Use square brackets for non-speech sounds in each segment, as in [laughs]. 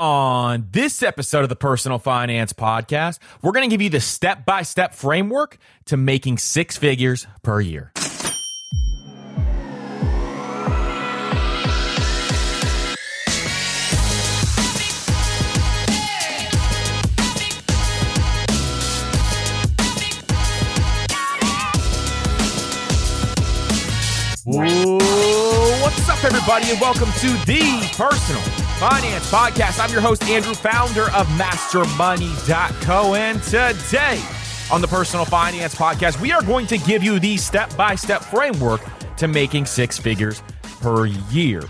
On this episode of the Personal Finance Podcast, we're going to give you the step by step framework to making six figures per year. What's up, everybody, and welcome to the Personal Finance Podcast. I'm your host, Andrew, founder of MasterMoney.co. And today on the Personal Finance Podcast, we are going to give you the step by step framework to making six figures per year.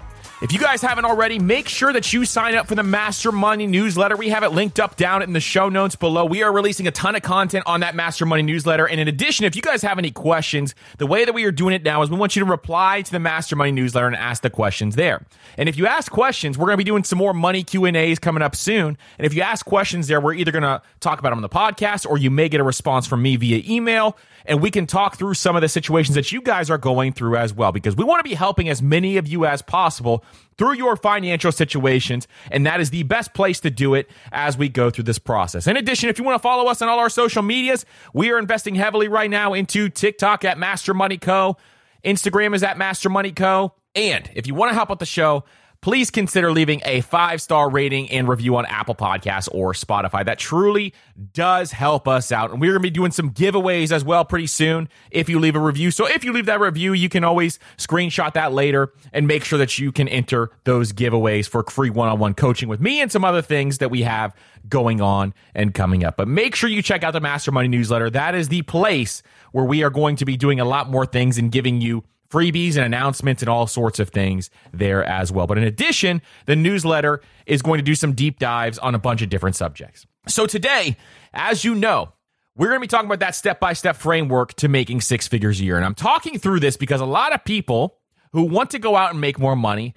If you guys haven't already, make sure that you sign up for the Master Money newsletter. We have it linked up down in the show notes below. We are releasing a ton of content on that Master Money newsletter. And in addition, if you guys have any questions, the way that we are doing it now is we want you to reply to the Master Money newsletter and ask the questions there. And if you ask questions, we're going to be doing some more money Q&As coming up soon. And if you ask questions there, we're either going to talk about them on the podcast or you may get a response from me via email and we can talk through some of the situations that you guys are going through as well because we want to be helping as many of you as possible through your financial situations. And that is the best place to do it as we go through this process. In addition, if you want to follow us on all our social medias, we are investing heavily right now into TikTok at Master Money Co. Instagram is at Master Money Co. And if you want to help out the show, please consider leaving a five star rating and review on Apple Podcasts or Spotify. That truly does help us out. And we're going to be doing some giveaways as well pretty soon if you leave a review. So if you leave that review, you can always screenshot that later and make sure that you can enter those giveaways for free one on one coaching with me and some other things that we have going on and coming up. But make sure you check out the Master Money newsletter. That is the place where we are going to be doing a lot more things and giving you freebies and announcements and all sorts of things there as well. But in addition, the newsletter is going to do some deep dives on a bunch of different subjects. So today, as you know, we're going to be talking about that step by step framework to making six figures a year. And I'm talking through this because a lot of people who want to go out and make more money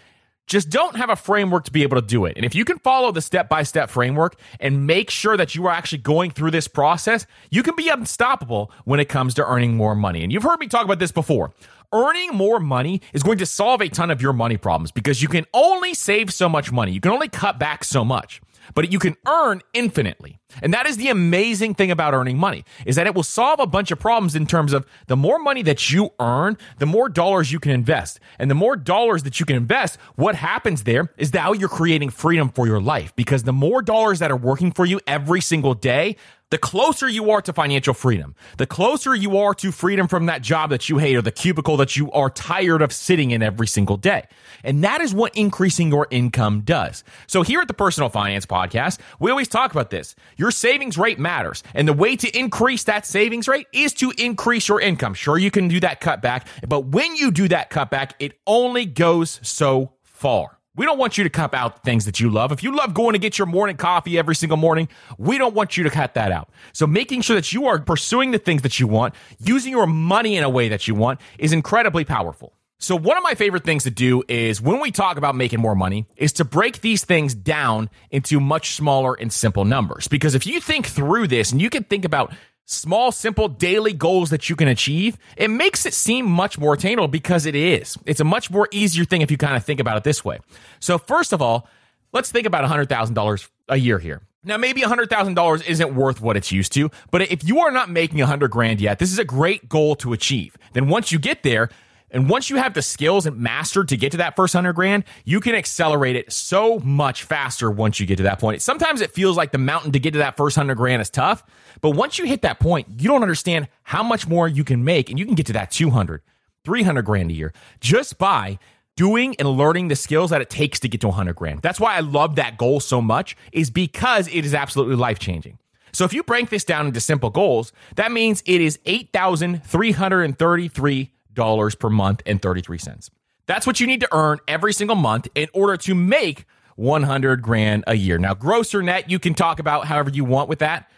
just don't have a framework to be able to do it. And if you can follow the step by step framework and make sure that you are actually going through this process, you can be unstoppable when it comes to earning more money. And you've heard me talk about this before earning more money is going to solve a ton of your money problems because you can only save so much money. You can only cut back so much, but you can earn infinitely. And that is the amazing thing about earning money is that it will solve a bunch of problems in terms of the more money that you earn, the more dollars you can invest. And the more dollars that you can invest, what happens there is that you're creating freedom for your life because the more dollars that are working for you every single day, the closer you are to financial freedom, the closer you are to freedom from that job that you hate or the cubicle that you are tired of sitting in every single day. And that is what increasing your income does. So here at the Personal Finance Podcast, we always talk about this. Your savings rate matters. And the way to increase that savings rate is to increase your income. Sure, you can do that cutback, but when you do that cutback, it only goes so far. We don't want you to cut out things that you love. If you love going to get your morning coffee every single morning, we don't want you to cut that out. So making sure that you are pursuing the things that you want, using your money in a way that you want is incredibly powerful. So one of my favorite things to do is when we talk about making more money is to break these things down into much smaller and simple numbers. Because if you think through this and you can think about small, simple daily goals that you can achieve, it makes it seem much more attainable because it is. It's a much more easier thing if you kind of think about it this way. So, first of all, let's think about $100,000 a year here. Now, maybe $100,000 isn't worth what it's used to, but if you are not making 100 grand yet, this is a great goal to achieve. Then once you get there, and once you have the skills and mastered to get to that first hundred grand, you can accelerate it so much faster once you get to that point. Sometimes it feels like the mountain to get to that first hundred grand is tough, but once you hit that point, you don't understand how much more you can make and you can get to that 200, 300 grand a year just by doing and learning the skills that it takes to get to 100 grand. That's why I love that goal so much is because it is absolutely life changing. So if you break this down into simple goals, that means it is 8,333 dollars per month and 33 cents. That's what you need to earn every single month in order to make 100 grand a year. Now, gross or net, you can talk about however you want with that,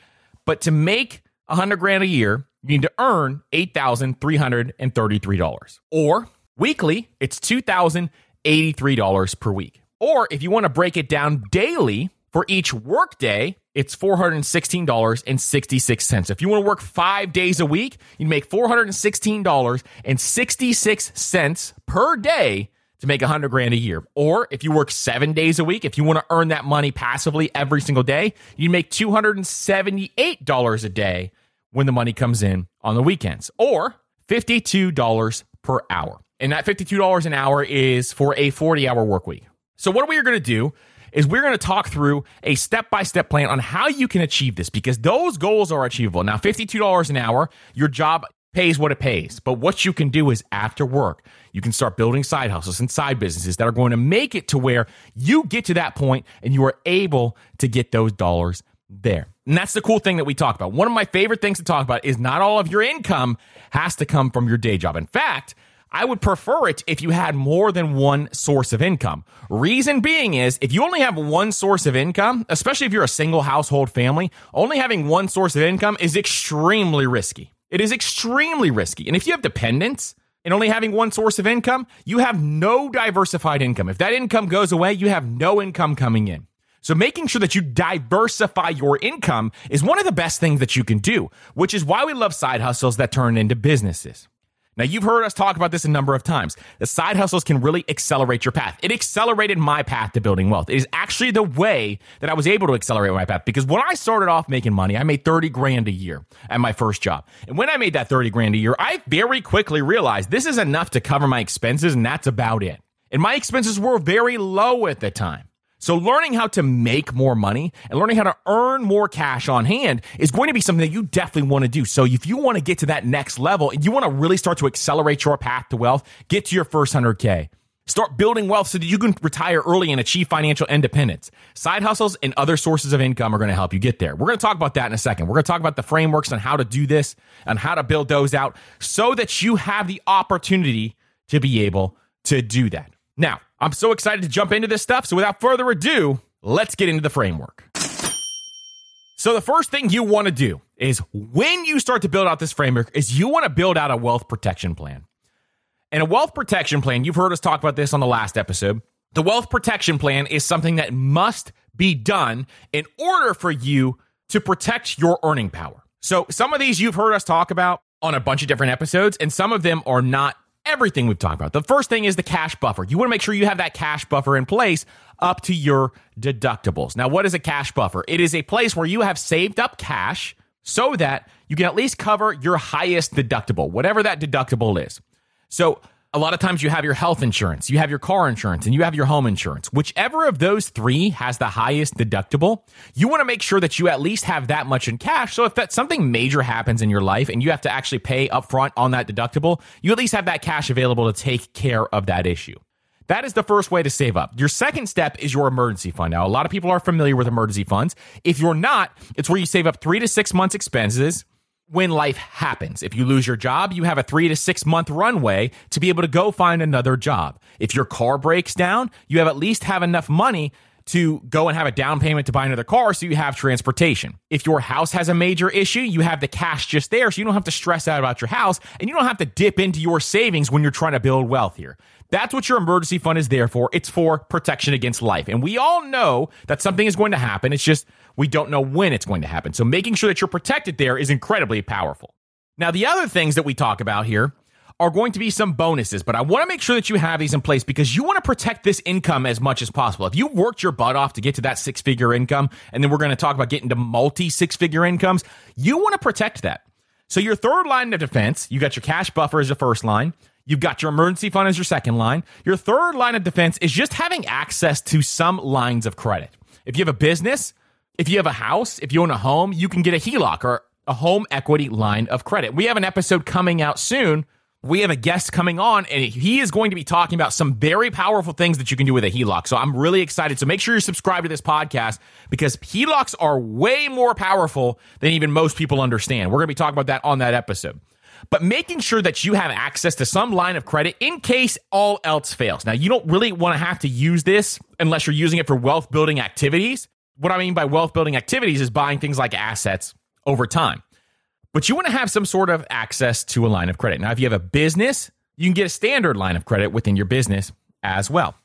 but to make 100 grand a year, you need to earn $8,333. Or weekly, it's $2,083 per week. Or if you want to break it down daily, for each workday, it's $416.66. If you want to work five days a week, you make $416.66 per day to make 100 grand a year. Or if you work seven days a week, if you want to earn that money passively every single day, you make $278 a day when the money comes in on the weekends, or $52 per hour. And that $52 an hour is for a 40 hour work week. So, what we are going to do is we're going to talk through a step by step plan on how you can achieve this because those goals are achievable. Now, $52 an hour, your job pays what it pays. But what you can do is after work, you can start building side hustles and side businesses that are going to make it to where you get to that point and you are able to get those dollars there. And that's the cool thing that we talk about. One of my favorite things to talk about is not all of your income has to come from your day job. In fact, I would prefer it if you had more than one source of income. Reason being is if you only have one source of income, especially if you're a single household family, only having one source of income is extremely risky. It is extremely risky. And if you have dependents, and only having one source of income, you have no diversified income. If that income goes away, you have no income coming in. So making sure that you diversify your income is one of the best things that you can do, which is why we love side hustles that turn into businesses. Now, you've heard us talk about this a number of times. The side hustles can really accelerate your path. It accelerated my path to building wealth. It is actually the way that I was able to accelerate my path because when I started off making money, I made 30 grand a year at my first job. And when I made that 30 grand a year, I very quickly realized this is enough to cover my expenses and that's about it. And my expenses were very low at the time. So learning how to make more money and learning how to earn more cash on hand is going to be something that you definitely want to do. So if you want to get to that next level and you want to really start to accelerate your path to wealth, get to your first 100K. Start building wealth so that you can retire early and achieve financial independence. Side hustles and other sources of income are going to help you get there. We're going to talk about that in a second. We're going to talk about the frameworks on how to do this and how to build those out so that you have the opportunity to be able to do that. Now, I'm so excited to jump into this stuff. So without further ado, let's get into the framework. So the first thing you want to do is when you start to build out this framework is you want to build out a wealth protection plan. And a wealth protection plan, you've heard us talk about this on the last episode. The wealth protection plan is something that must be done in order for you to protect your earning power. So some of these you've heard us talk about on a bunch of different episodes, and some of them are not everything we've talked about. The first thing is the cash buffer. You want to make sure you have that cash buffer in place up to your deductibles. Now, what is a cash buffer? It is a place where you have saved up cash so that you can at least cover your highest deductible, whatever that deductible is. So, A lot of times you have your health insurance, you have your car insurance, and you have your home insurance. Whichever of those three has the highest deductible, you want to make sure that you at least have that much in cash. So if that something major happens in your life and you have to actually pay upfront on that deductible, you at least have that cash available to take care of that issue. That is the first way to save up. Your second step is your emergency fund. Now, a lot of people are familiar with emergency funds. If you're not, it's where you save up three to six months expenses when life happens. If you lose your job, you have a three to six month runway to be able to go find another job. If your car breaks down, you have at least have enough money to go and have a down payment to buy another car so you have transportation. If your house has a major issue, you have the cash just there so you don't have to stress out about your house and you don't have to dip into your savings when you're trying to build wealth here. That's what your emergency fund is there for. It's for protection against life. And we all know that something is going to happen. It's just we don't know when it's going to happen. So making sure that you're protected there is incredibly powerful. Now, the other things that we talk about here are going to be some bonuses, but I want to make sure that you have these in place because you want to protect this income as much as possible. If you worked your butt off to get to that six figure income, and then we're going to talk about getting to multi six figure incomes, you want to protect that. So your third line of defense, you got your cash buffer as your first line. You've got your emergency fund as your second line. Your third line of defense is just having access to some lines of credit. If you have a business, if you have a house, if you own a home, you can get a HELOC or a home equity line of credit. We have an episode coming out soon. We have a guest coming on, and he is going to be talking about some very powerful things that you can do with a HELOC. So I'm really excited. So make sure you're subscribed to this podcast because HELOCs are way more powerful than even most people understand. We're going to be talking about that on that episode but making sure that you have access to some line of credit in case all else fails. Now, you don't really want to have to use this unless you're using it for wealth building activities. What I mean by wealth building activities is buying things like assets over time. But you want to have some sort of access to a line of credit. Now, if you have a business, you can get a standard line of credit within your business as well.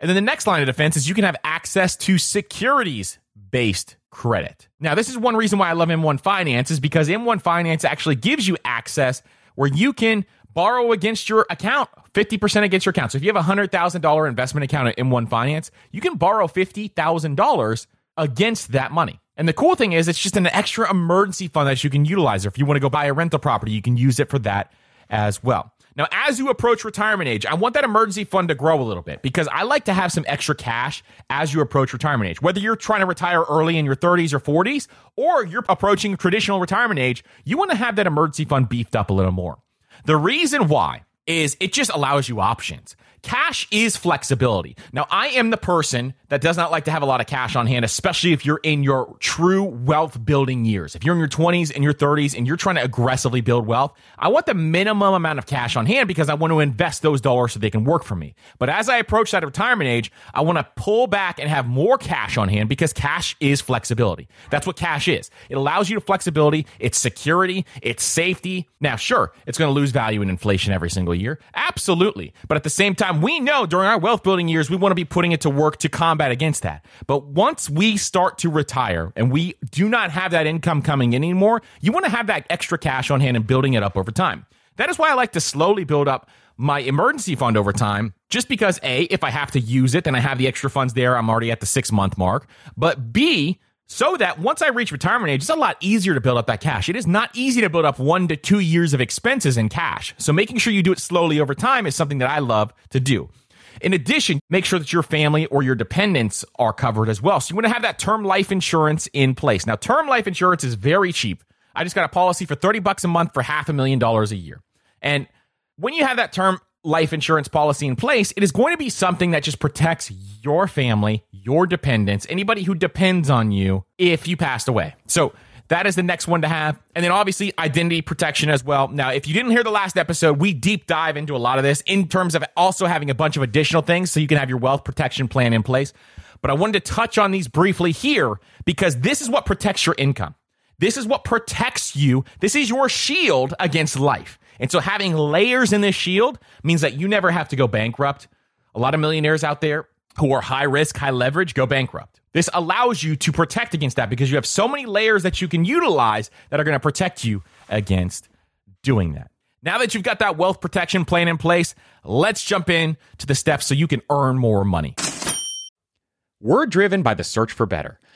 And then the next line of defense is you can have access to securities based credit. Now, this is one reason why I love M1 Finance is because M1 Finance actually gives you access where you can borrow against your account, 50% against your account. So if you have a $100,000 investment account at M1 Finance, you can borrow $50,000 against that money. And the cool thing is, it's just an extra emergency fund that you can utilize. If you want to go buy a rental property, you can use it for that as well. Now, as you approach retirement age, I want that emergency fund to grow a little bit because I like to have some extra cash as you approach retirement age. Whether you're trying to retire early in your 30s or 40s, or you're approaching traditional retirement age, you want to have that emergency fund beefed up a little more. The reason why is it just allows you options. Cash is flexibility. Now, I am the person that does not like to have a lot of cash on hand, especially if you're in your true wealth building years. If you're in your 20s and your 30s and you're trying to aggressively build wealth, I want the minimum amount of cash on hand because I want to invest those dollars so they can work for me. But as I approach that retirement age, I want to pull back and have more cash on hand because cash is flexibility. That's what cash is. It allows you to flexibility, it's security, it's safety. Now, sure, it's going to lose value in inflation every single year. Absolutely. But at the same time, we know during our wealth building years, we want to be putting it to work to combat against that. But once we start to retire and we do not have that income coming in anymore, you want to have that extra cash on hand and building it up over time. That is why I like to slowly build up my emergency fund over time, just because A, if I have to use it, then I have the extra funds there. I'm already at the six month mark. But B, so that once I reach retirement age, it's a lot easier to build up that cash. It is not easy to build up one to two years of expenses in cash. So making sure you do it slowly over time is something that I love to do. In addition, make sure that your family or your dependents are covered as well. So you want to have that term life insurance in place. Now, term life insurance is very cheap. I just got a policy for 30 bucks a month for half a million dollars a year. And when you have that term life insurance policy in place, it is going to be something that just protects your family, your dependents, anybody who depends on you if you passed away. So that is the next one to have. And then obviously identity protection as well. Now, if you didn't hear the last episode, we deep dive into a lot of this in terms of also having a bunch of additional things so you can have your wealth protection plan in place. But I wanted to touch on these briefly here because this is what protects your income. This is what protects you. This is your shield against life. And so having layers in this shield means that you never have to go bankrupt. A lot of millionaires out there who are high risk, high leverage go bankrupt. This allows you to protect against that because you have so many layers that you can utilize that are going to protect you against doing that. Now that you've got that wealth protection plan in place, let's jump in to the steps so you can earn more money. We're driven by the search for better.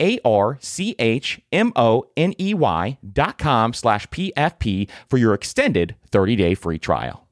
A R C H M O N E Y dot com slash PFP for your extended 30 day free trial.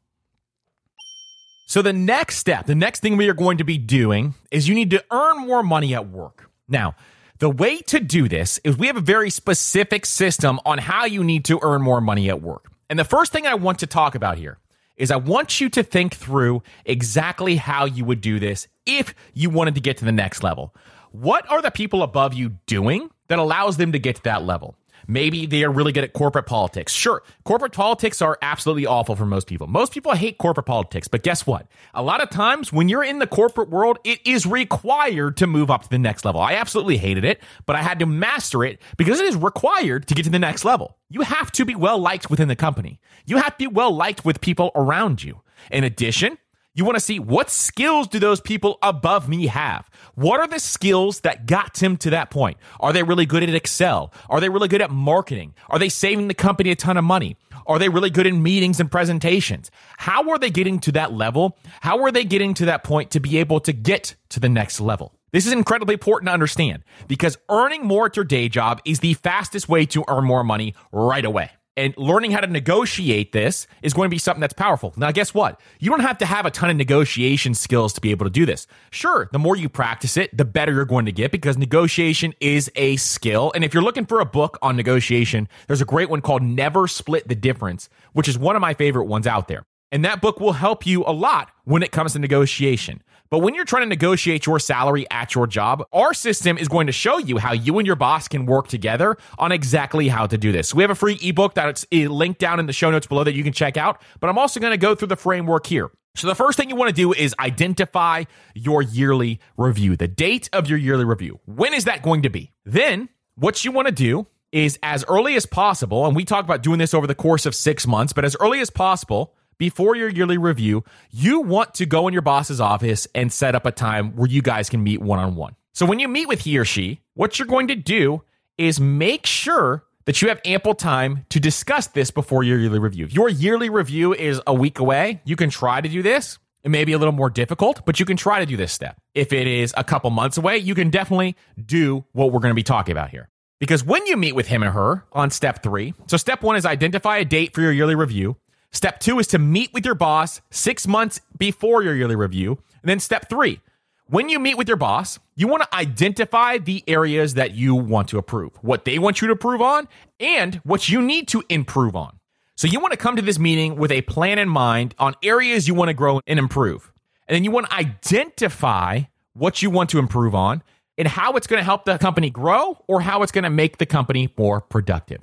So, the next step, the next thing we are going to be doing is you need to earn more money at work. Now, the way to do this is we have a very specific system on how you need to earn more money at work. And the first thing I want to talk about here is I want you to think through exactly how you would do this if you wanted to get to the next level. What are the people above you doing that allows them to get to that level? Maybe they are really good at corporate politics. Sure, corporate politics are absolutely awful for most people. Most people hate corporate politics, but guess what? A lot of times when you're in the corporate world, it is required to move up to the next level. I absolutely hated it, but I had to master it because it is required to get to the next level. You have to be well liked within the company. You have to be well liked with people around you. In addition, You want to see what skills do those people above me have? What are the skills that got them to that point? Are they really good at Excel? Are they really good at marketing? Are they saving the company a ton of money? Are they really good in meetings and presentations? How are they getting to that level? How are they getting to that point to be able to get to the next level? This is incredibly important to understand because earning more at your day job is the fastest way to earn more money right away. And learning how to negotiate this is going to be something that's powerful. Now, guess what? You don't have to have a ton of negotiation skills to be able to do this. Sure, the more you practice it, the better you're going to get because negotiation is a skill. And if you're looking for a book on negotiation, there's a great one called Never Split the Difference, which is one of my favorite ones out there. And that book will help you a lot when it comes to negotiation. But when you're trying to negotiate your salary at your job, our system is going to show you how you and your boss can work together on exactly how to do this. So we have a free ebook that's eh, linked down in the show notes below that you can check out. But I'm also going to go through the framework here. So the first thing you want to do is identify your yearly review, the date of your yearly review. When is that going to be? Then what you want to do is as early as possible, and we talk about doing this over the course of six months, but as early as possible, before your yearly review, you want to go in your boss's office and set up a time where you guys can meet one on one. So when you meet with he or she, what you're going to do is make sure that you have ample time to discuss this before your yearly review. If your yearly review is a week away, you can try to do this. It may be a little more difficult, but you can try to do this step. If it is a couple months away, you can definitely do what we're going to be talking about here. Because when you meet with him or her on step three, so step one is identify a date for your yearly review. Step two is to meet with your boss six months before your yearly review. And then step three, when you meet with your boss, you want to identify the areas that you want to approve, what they want you to improve on, and what you need to improve on. So you want to come to this meeting with a plan in mind on areas you want to grow and improve. And then you want to identify what you want to improve on and how it's going to help the company grow or how it's going to make the company more productive.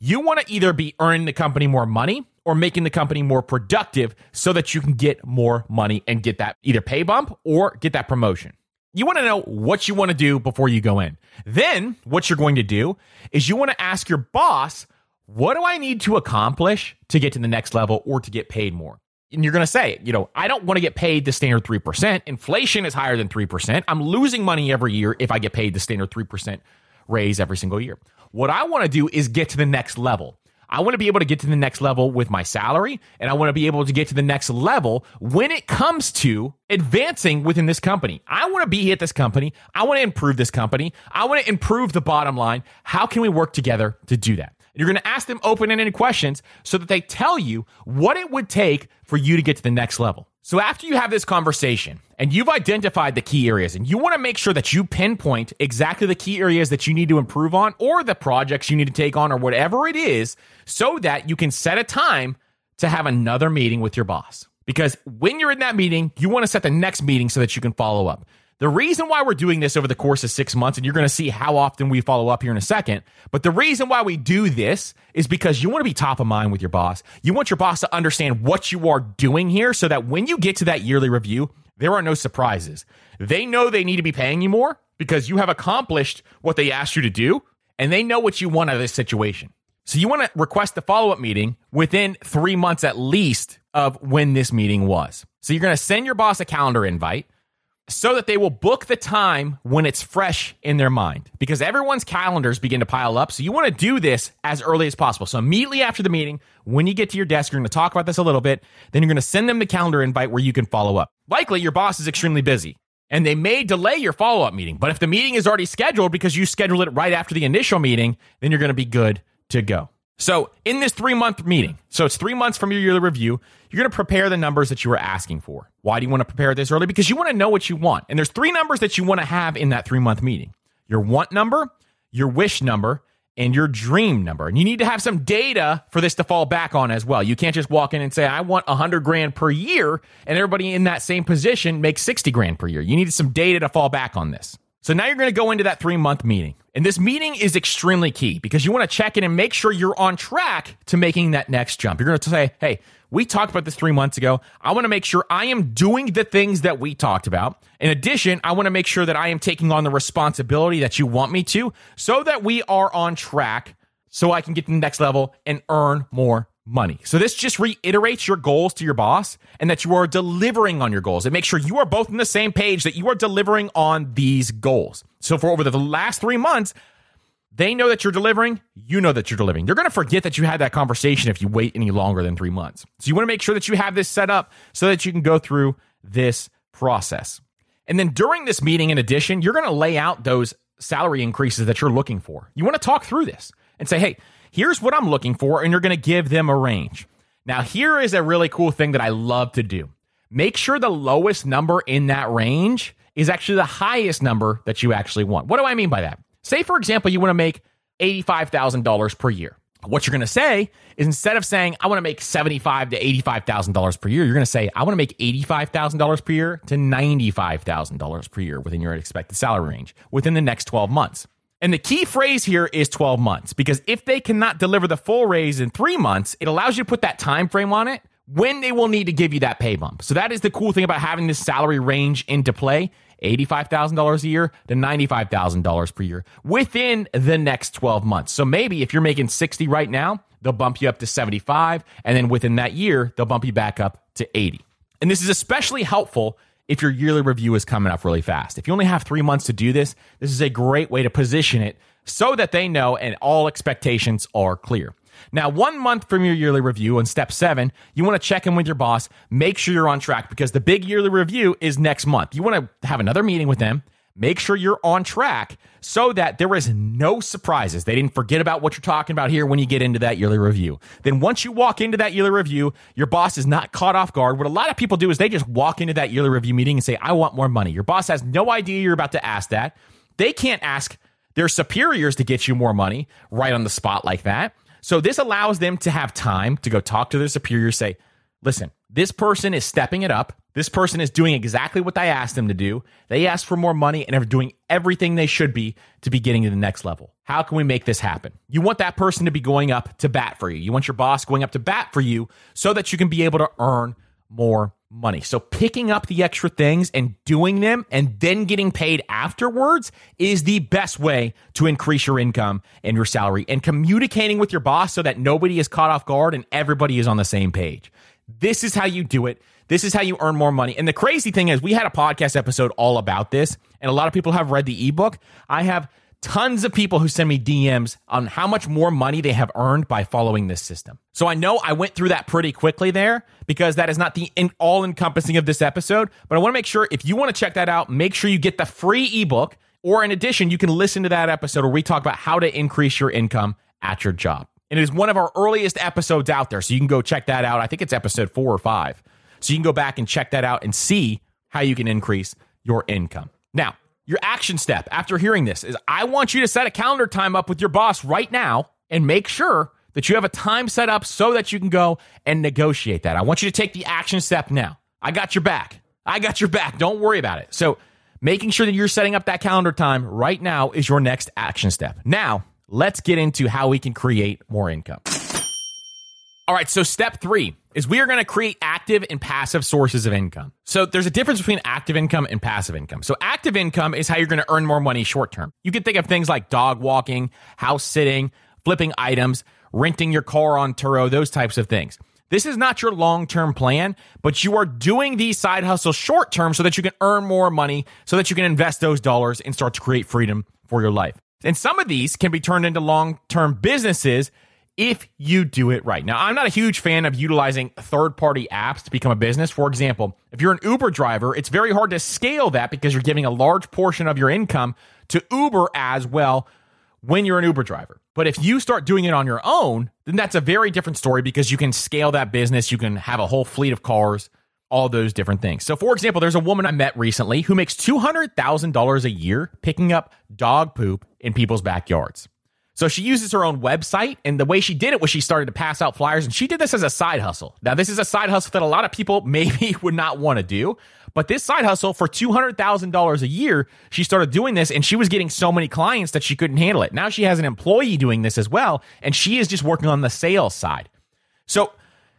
You want to either be earning the company more money or making the company more productive so that you can get more money and get that either pay bump or get that promotion. You want to know what you want to do before you go in. Then, what you're going to do is you want to ask your boss, what do I need to accomplish to get to the next level or to get paid more? And you're going to say, you know, I don't want to get paid the standard 3%. Inflation is higher than 3%. I'm losing money every year if I get paid the standard 3% raise every single year. What I want to do is get to the next level. I want to be able to get to the next level with my salary, and I want to be able to get to the next level when it comes to advancing within this company. I want to be at this company. I want to improve this company. I want to improve the bottom line. How can we work together to do that? You're going to ask them open ended questions so that they tell you what it would take for you to get to the next level. So after you have this conversation and you've identified the key areas and you want to make sure that you pinpoint exactly the key areas that you need to improve on or the projects you need to take on or whatever it is so that you can set a time to have another meeting with your boss. Because when you're in that meeting, you want to set the next meeting so that you can follow up. The reason why we're doing this over the course of six months, and you're going to see how often we follow up here in a second, but the reason why we do this is because you want to be top of mind with your boss. You want your boss to understand what you are doing here so that when you get to that yearly review, there are no surprises. They know they need to be paying you more because you have accomplished what they asked you to do, and they know what you want out of this situation. So you want to request a follow up meeting within three months at least of when this meeting was. So you're going to send your boss a calendar invite so that they will book the time when it's fresh in their mind because everyone's calendars begin to pile up. So you want to do this as early as possible. So immediately after the meeting, when you get to your desk, you're going to talk about this a little bit. Then you're going to send them the calendar invite where you can follow up. Likely your boss is extremely busy and they may delay your follow up meeting. But if the meeting is already scheduled because you scheduled it right after the initial meeting, then you're going to be good to go. So, in this three month meeting, so it's three months from your yearly review, you're going to prepare the numbers that you were asking for. Why do you want to prepare this early? Because you want to know what you want. And there's three numbers that you want to have in that three month meeting your want number, your wish number, and your dream number. And you need to have some data for this to fall back on as well. You can't just walk in and say, I want 100 grand per year, and everybody in that same position makes 60 grand per year. You need some data to fall back on this. So now you're going to go into that three month meeting. And this meeting is extremely key because you want to check in and make sure you're on track to making that next jump. You're going to say, hey, we talked about this three months ago. I want to make sure I am doing the things that we talked about. In addition, I want to make sure that I am taking on the responsibility that you want me to so that we are on track so I can get to the next level and earn more money. So this just reiterates your goals to your boss and that you are delivering on your goals. It makes sure you are both on the same page that you are delivering on these goals. So for over the last three months, they know that you're delivering. You know that you're delivering. They're going to forget that you had that conversation if you wait any longer than three months. So you want to make sure that you have this set up so that you can go through this process. And then during this meeting, in addition, you're going to lay out those salary increases that you're looking for. You want to talk through this and say, hey, here's what I'm looking for. And you're going to give them a range. Now, here is a really cool thing that I love to do. Make sure the lowest number in that range is actually the highest number that you actually want. What do I mean by that? Say, for example, you want to make $85,000 per year. What you're going to say is instead of saying, I want to make $75 to $85,000 per year, you're going to say, I want to make $85,000 per year to $95,000 per year within your expected salary range within the next 12 months. And the key phrase here is 12 months because if they cannot deliver the full raise in three months, it allows you to put that time frame on it when they will need to give you that pay bump. So that is the cool thing about having this salary range into play. $85,000 a year to $95,000 per year within the next 12 months. So maybe if you're making 60 right now, they'll bump you up to 75 and then within that year, they'll bump you back up to 80. And this is especially helpful if your yearly review is coming up really fast. If you only have 3 months to do this, this is a great way to position it so that they know and all expectations are clear. Now, one month from your yearly review on step seven, you want to check in with your boss, make sure you're on track because the big yearly review is next month. You want to have another meeting with them, make sure you're on track so that there is no surprises. They didn't forget about what you're talking about here when you get into that yearly review. Then once you walk into that yearly review, your boss is not caught off guard. What a lot of people do is they just walk into that yearly review meeting and say, I want more money. Your boss has no idea you're about to ask that. They can't ask their superiors to get you more money right on the spot like that. So this allows them to have time to go talk to their superior, say, listen, this person is stepping it up. This person is doing exactly what I asked them to do. They asked for more money and are doing everything they should be to be getting to the next level. How can we make this happen? You want that person to be going up to bat for you. You want your boss going up to bat for you so that you can be able to earn more money. So picking up the extra things and doing them and then getting paid afterwards is the best way to increase your income and your salary and communicating with your boss so that nobody is caught off guard and everybody is on the same page. This is how you do it. This is how you earn more money. And the crazy thing is we had a podcast episode all about this and a lot of people have read the ebook. I have tons of people who send me DMs on how much more money they have earned by following this system. So I know I went through that pretty quickly there because that is not the all encompassing of this episode. But I want to make sure if you want to check that out, make sure you get the free ebook. Or in addition, you can listen to that episode where we talk about how to increase your income at your job. And it is one of our earliest episodes out there. So you can go check that out. I think it's episode four or five. So you can go back and check that out and see how you can increase your income. Now, your action step after hearing this is I want you to set a calendar time up with your boss right now and make sure that you have a time set up so that you can go and negotiate that. I want you to take the action step now. I got your back. I got your back. Don't worry about it. So, making sure that you're setting up that calendar time right now is your next action step. Now, let's get into how we can create more income. All right, so step three is we are going to create active and passive sources of income. So there's a difference between active income and passive income. So active income is how you're going to earn more money short term. You can think of things like dog walking, house sitting, flipping items, renting your car on Turo, those types of things. This is not your long term plan, but you are doing these side hustles short term so that you can earn more money, so that you can invest those dollars and start to create freedom for your life. And some of these can be turned into long term businesses if you do it right. Now, I'm not a huge fan of utilizing third party apps to become a business. For example, if you're an Uber driver, it's very hard to scale that because you're giving a large portion of your income to Uber as well when you're an Uber driver. But if you start doing it on your own, then that's a very different story because you can scale that business. You can have a whole fleet of cars, all those different things. So, for example, there's a woman I met recently who makes $200,000 a year picking up dog poop in people's backyards. So she uses her own website, and the way she did it was she started to pass out flyers, and she did this as a side hustle. Now, this is a side hustle that a lot of people [laughs] maybe would not want to do, but this side hustle for $200,000 a year, she started doing this, and she was getting so many clients that she couldn't handle it. Now she has an employee doing this as well, and she is just working on the sales side. So,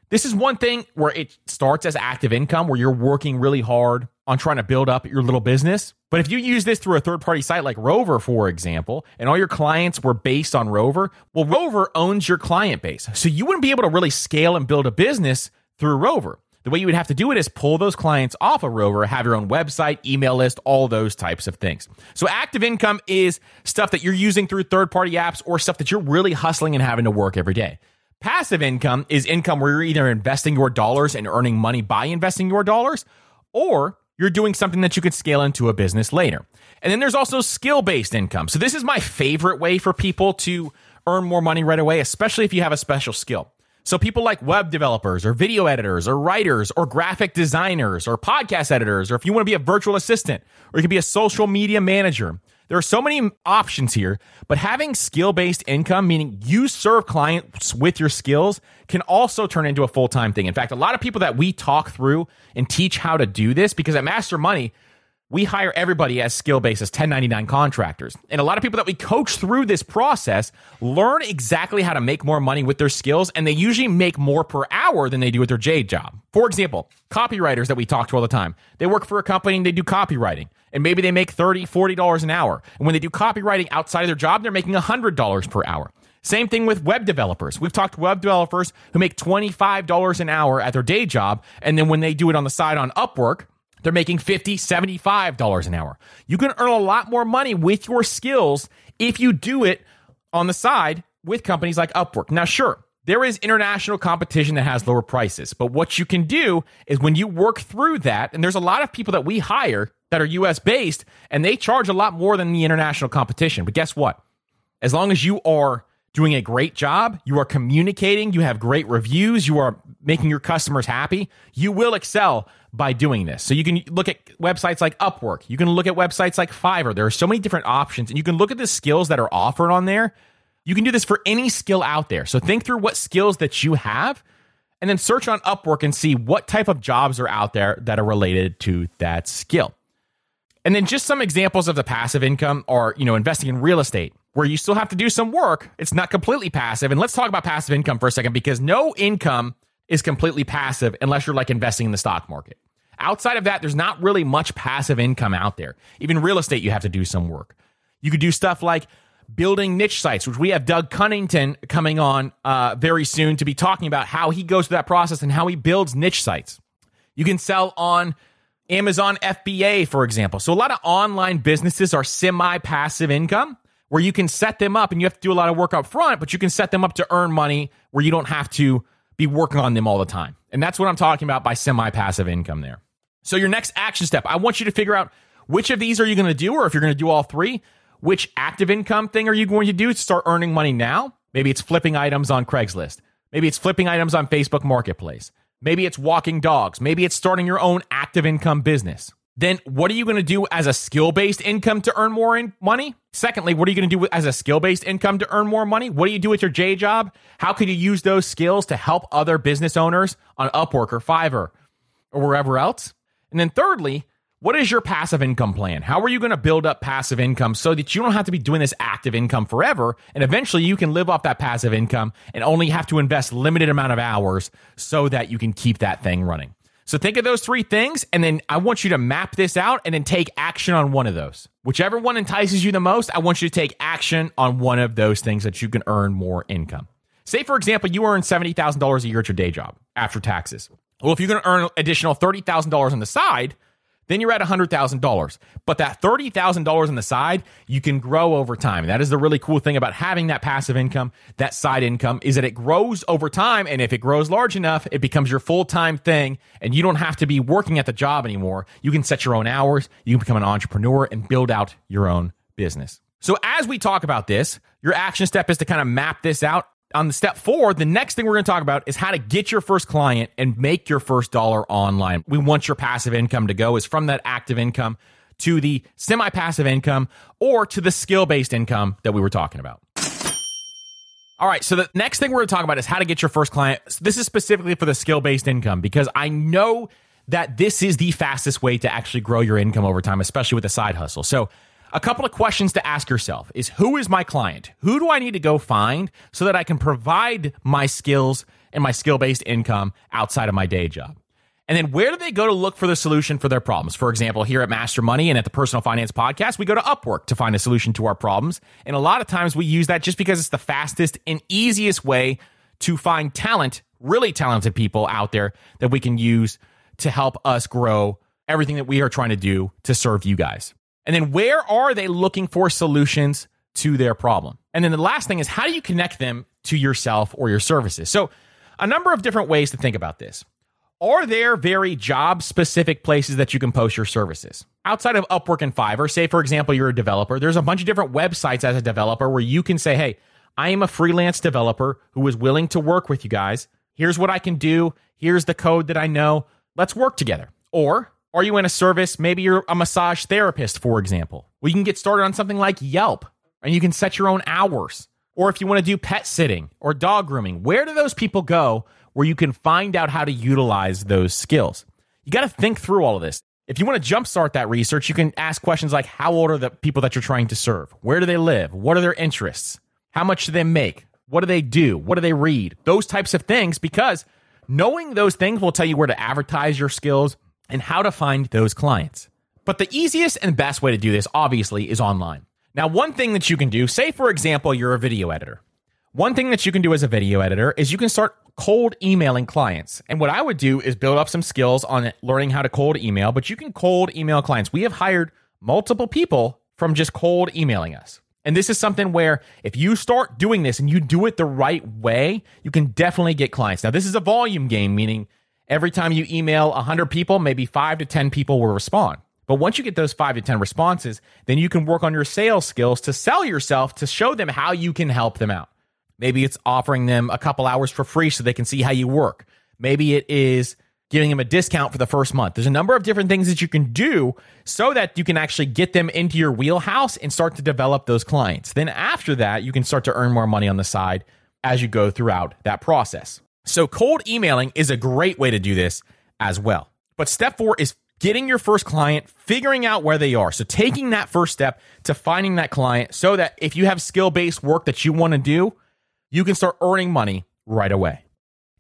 this is one thing where it starts as active income, where you're working really hard on trying to build up your little business. But if you use this through a third party site like Rover, for example, and all your clients were based on Rover, well, Rover owns your client base. So you wouldn't be able to really scale and build a business through Rover. The way you would have to do it is pull those clients off of Rover, have your own website, email list, all those types of things. So active income is stuff that you're using through third party apps or stuff that you're really hustling and having to work every day. Passive income is income where you're either investing your dollars and earning money by investing your dollars, or you're doing something that you could scale into a business later. And then there's also skill based income. So this is my favorite way for people to earn more money right away, especially if you have a special skill. So people like web developers or video editors or writers or graphic designers or podcast editors, or if you want to be a virtual assistant or you can be a social media manager. There are so many options here, but having skill based income, meaning you serve clients with your skills, can also turn into a full time thing. In fact, a lot of people that we talk through and teach how to do this, because at Master Money, we hire everybody as skill based as 1099 contractors. And a lot of people that we coach through this process learn exactly how to make more money with their skills, and they usually make more per hour than they do with their J job. For example, copywriters that we talk to all the time, they work for a company and they do copywriting. And maybe they make $30, $40 an hour. And when they do copywriting outside of their job, they're making $100 per hour. Same thing with web developers. We've talked to web developers who make $25 an hour at their day job. And then when they do it on the side on Upwork, they're making $50, $75 an hour. You can earn a lot more money with your skills if you do it on the side with companies like Upwork. Now, sure, there is international competition that has lower prices, but what you can do is when you work through that, and there's a lot of people that we hire that are US based, and they charge a lot more than the international competition. But guess what? As long as you are doing a great job, you are communicating, you have great reviews, you are making your customers happy, you will excel by doing this. So you can look at websites like Upwork. You can look at websites like Fiverr. There are so many different options, and you can look at the skills that are offered on there. You can do this for any skill out there. So think through what skills that you have, and then search on Upwork and see what type of jobs are out there that are related to that skill. And then just some examples of the passive income are, you know, investing in real estate where you still have to do some work. It's not completely passive. And let's talk about passive income for a second because no income is completely passive unless you're like investing in the stock market. Outside of that, there's not really much passive income out there. Even real estate, you have to do some work. You could do stuff like building niche sites, which we have Doug Cunnington coming on uh, very soon to be talking about how he goes through that process and how he builds niche sites. You can sell on Amazon FBA, for example. So a lot of online businesses are semi passive income where you can set them up and you have to do a lot of work up front, but you can set them up to earn money where you don't have to be working on them all the time. And that's what I'm talking about by semi passive income there. So, your next action step, I want you to figure out which of these are you going to do, or if you're going to do all three, which active income thing are you going to do to start earning money now? Maybe it's flipping items on Craigslist. Maybe it's flipping items on Facebook Marketplace. Maybe it's walking dogs. Maybe it's starting your own active income business. Then what are you going to do as a skill based income to earn more in money? Secondly, what are you going to do as a skill based income to earn more money? What do you do with your J job? How could you use those skills to help other business owners on Upwork or Fiverr or wherever else? And then thirdly, what is your passive income plan? How are you going to build up passive income so that you don't have to be doing this active income forever and eventually you can live off that passive income and only have to invest limited amount of hours so that you can keep that thing running. So think of those three things and then I want you to map this out and then take action on one of those. Whichever one entices you the most, I want you to take action on one of those things that you can earn more income. Say for example, you earn $70,000 a year at your day job after taxes. Well, if you're going to earn additional $30,000 on the side, then you're at $100,000. But that $30,000 on the side, you can grow over time. That is the really cool thing about having that passive income, that side income, is that it grows over time. And if it grows large enough, it becomes your full time thing. And you don't have to be working at the job anymore. You can set your own hours, you can become an entrepreneur and build out your own business. So, as we talk about this, your action step is to kind of map this out on the step four, the next thing we're going to talk about is how to get your first client and make your first dollar online. We want your passive income to go is from that active income to the semi passive income or to the skill based income that we were talking about. All right, so the next thing we're going to talk about is how to get your first client. This is specifically for the skill based income because I know that this is the fastest way to actually grow your income over time, especially with a side hustle. So a couple of questions to ask yourself is who is my client? Who do I need to go find so that I can provide my skills and my skill based income outside of my day job? And then where do they go to look for the solution for their problems? For example, here at Master Money and at the Personal Finance Podcast, we go to Upwork to find a solution to our problems. And a lot of times we use that just because it's the fastest and easiest way to find talent, really talented people out there that we can use to help us grow everything that we are trying to do to serve you guys. And then where are they looking for solutions to their problem? And then the last thing is how do you connect them to yourself or your services? So, a number of different ways to think about this. Are there very job specific places that you can post your services? Outside of Upwork and Fiverr, say for example, you're a developer, there's a bunch of different websites as a developer where you can say, hey, I am a freelance developer who is willing to work with you guys. Here's what I can do. Here's the code that I know. Let's work together. Or are you in a service? Maybe you're a massage therapist, for example. Well, you can get started on something like Yelp and you can set your own hours. Or if you want to do pet sitting or dog grooming, where do those people go where you can find out how to utilize those skills. You got to think through all of this. If you want to jumpstart that research, you can ask questions like how old are the people that you're trying to serve? Where do they live? What are their interests? How much do they make? What do they do? What do they read? Those types of things, because knowing those things will tell you where to advertise your skills and how to find those clients. But the easiest and best way to do this, obviously, is online. Now, one thing that you can do, say, for example, you're a video editor. One thing that you can do as a video editor is you can start cold emailing clients. And what I would do is build up some skills on learning how to cold email, but you can cold email clients. We have hired multiple people from just cold emailing us. And this is something where if you start doing this and you do it the right way, you can definitely get clients. Now, this is a volume game, meaning every time you email 100 people, maybe five to 10 people will respond. But once you get those five to 10 responses, then you can work on your sales skills to sell yourself to show them how you can help them out. Maybe it's offering them a couple hours for free so they can see how you work. Maybe it is giving them a discount for the first month. There's a number of different things that you can do so that you can actually get them into your wheelhouse and start to develop those clients. Then after that, you can start to earn more money on the side as you go throughout that process. So cold emailing is a great way to do this as well. But step 4 is getting your first client, figuring out where they are. So taking that first step to finding that client so that if you have skill-based work that you want to do, you can start earning money right away.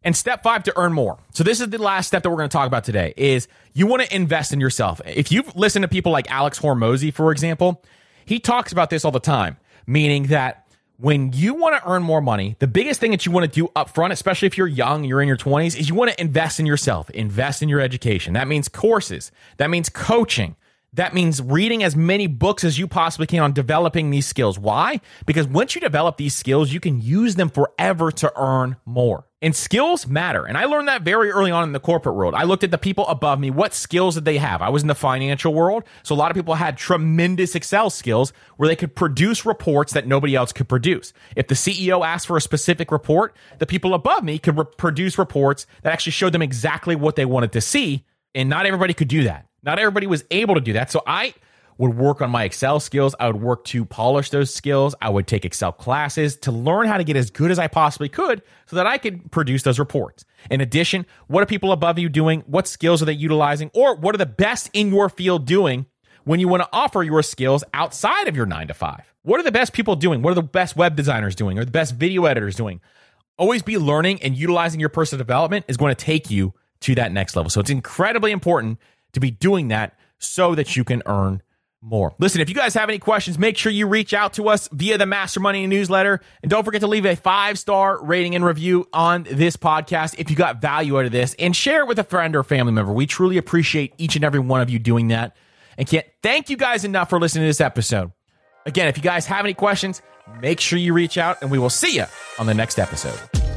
And step five to earn more. So this is the last step that we're going to talk about today is you want to invest in yourself. If you've listened to people like Alex Hormozi, for example, he talks about this all the time, meaning that when you want to earn more money, the biggest thing that you want to do up front, especially if you're young, you're in your 20s, is you want to invest in yourself, invest in your education. That means courses, that means coaching, that means reading as many books as you possibly can on developing these skills. Why? Because once you develop these skills, you can use them forever to earn more. And skills matter. And I learned that very early on in the corporate world. I looked at the people above me. What skills did they have? I was in the financial world. So a lot of people had tremendous Excel skills where they could produce reports that nobody else could produce. If the CEO asked for a specific report, the people above me could re- produce reports that actually showed them exactly what they wanted to see. And not everybody could do that. Not everybody was able to do that. So I would work on my Excel skills. I would work to polish those skills. I would take Excel classes to learn how to get as good as I possibly could so that I could produce those reports. In addition, what are people above you doing? What skills are they utilizing? Or what are the best in your field doing when you want to offer your skills outside of your nine to five? What are the best people doing? What are the best web designers doing or the best video editors doing? Always be learning and utilizing your personal development is going to take you to that next level. So it's incredibly important to be doing that so that you can earn more. Listen, if you guys have any questions, make sure you reach out to us via the Master Money newsletter. And don't forget to leave a five star rating and review on this podcast if you got value out of this and share it with a friend or family member. We truly appreciate each and every one of you doing that and can't thank you guys enough for listening to this episode. Again, if you guys have any questions, make sure you reach out and we will see you on the next episode.